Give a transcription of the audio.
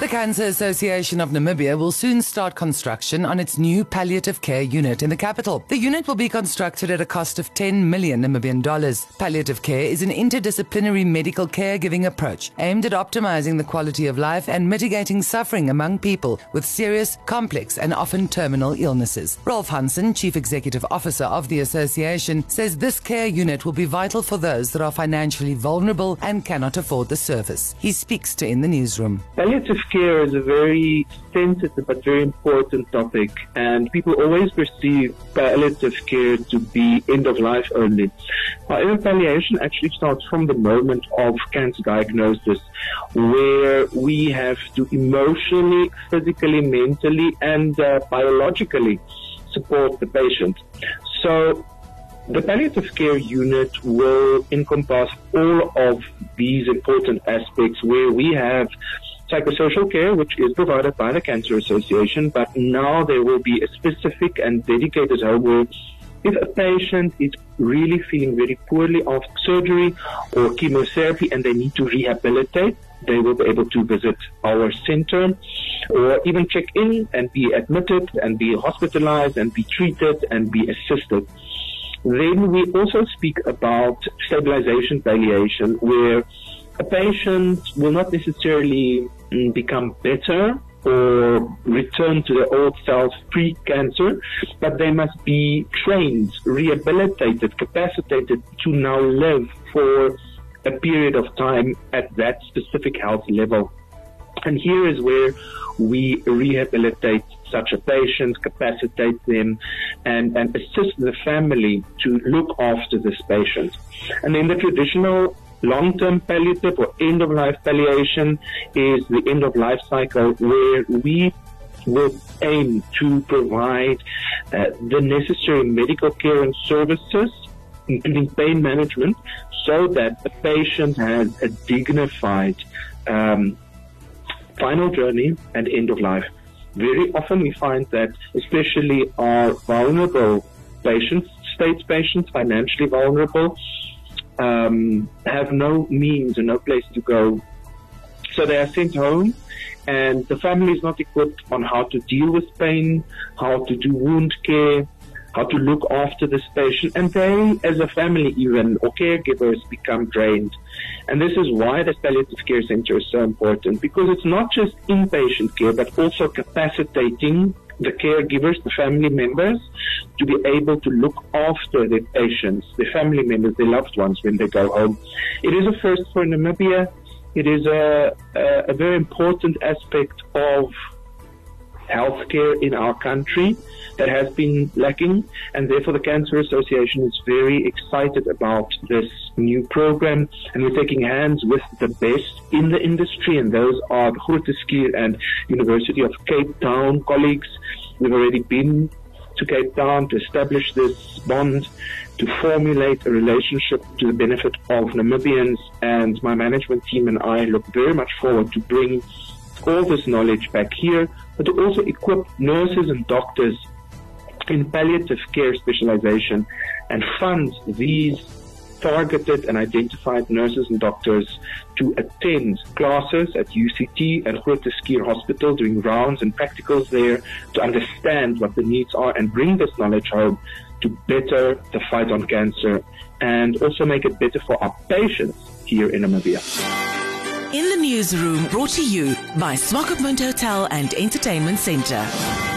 The Cancer Association of Namibia will soon start construction on its new palliative care unit in the capital. The unit will be constructed at a cost of 10 million Namibian dollars. Palliative care is an interdisciplinary medical caregiving approach aimed at optimizing the quality of life and mitigating suffering among people with serious, complex, and often terminal illnesses. Rolf Hansen, Chief Executive Officer of the association, says this care unit will be vital for those that are financially vulnerable and cannot afford the service. He speaks to In the Newsroom. Palliative care is a very sensitive but very important topic, and people always perceive palliative care to be end of life only. However, palliation actually starts from the moment of cancer diagnosis, where we have to emotionally, physically, mentally, and uh, biologically support the patient. So the palliative care unit will encompass all of these important aspects where we have psychosocial care, which is provided by the Cancer Association, but now there will be a specific and dedicated home where if a patient is really feeling very poorly after surgery or chemotherapy and they need to rehabilitate, they will be able to visit our center or even check in and be admitted and be hospitalized and be treated and be assisted. Then we also speak about stabilization palliation where a patient will not necessarily Mm, become better or return to their old self pre-cancer, but they must be trained, rehabilitated, capacitated to now live for a period of time at that specific health level. And here is where we rehabilitate such a patient, capacitate them, and, and assist the family to look after this patient. And in the traditional long-term palliative or end-of-life palliation is the end-of-life cycle where we will aim to provide uh, the necessary medical care and services, including pain management, so that the patient has a dignified um, final journey and end of life. Very often we find that especially our vulnerable patients, states patients, financially vulnerable, um, have no means and no place to go. So they are sent home and the family is not equipped on how to deal with pain, how to do wound care, how to look after this patient, and they, as a family even, or caregivers, become drained. And this is why the palliative care center is so important, because it's not just inpatient care, but also capacitating the caregivers, the family members, to be able to look after their patients, their family members, their loved ones when they go home. It is a first for Namibia. It is a, a, a very important aspect of healthcare in our country that has been lacking, and therefore the Cancer Association is very excited about this new program, and we're taking hands with the best in the industry, and those are Groote Schuur and University of Cape Town colleagues. We've already been to Cape Town to establish this bond, to formulate a relationship to the benefit of Namibians, and my management team and I look very much forward to bring all this knowledge back here, but to also equip nurses and doctors in palliative care specialization and fund these targeted and identified nurses and doctors to attend classes at UCT and Groote Schuur Hospital, doing rounds and practicals there to understand what the needs are and bring this knowledge home to better the fight on cancer and also make it better for our patients here in Namibia. In the newsroom, brought to you by Swakopmund Hotel and Entertainment Centre.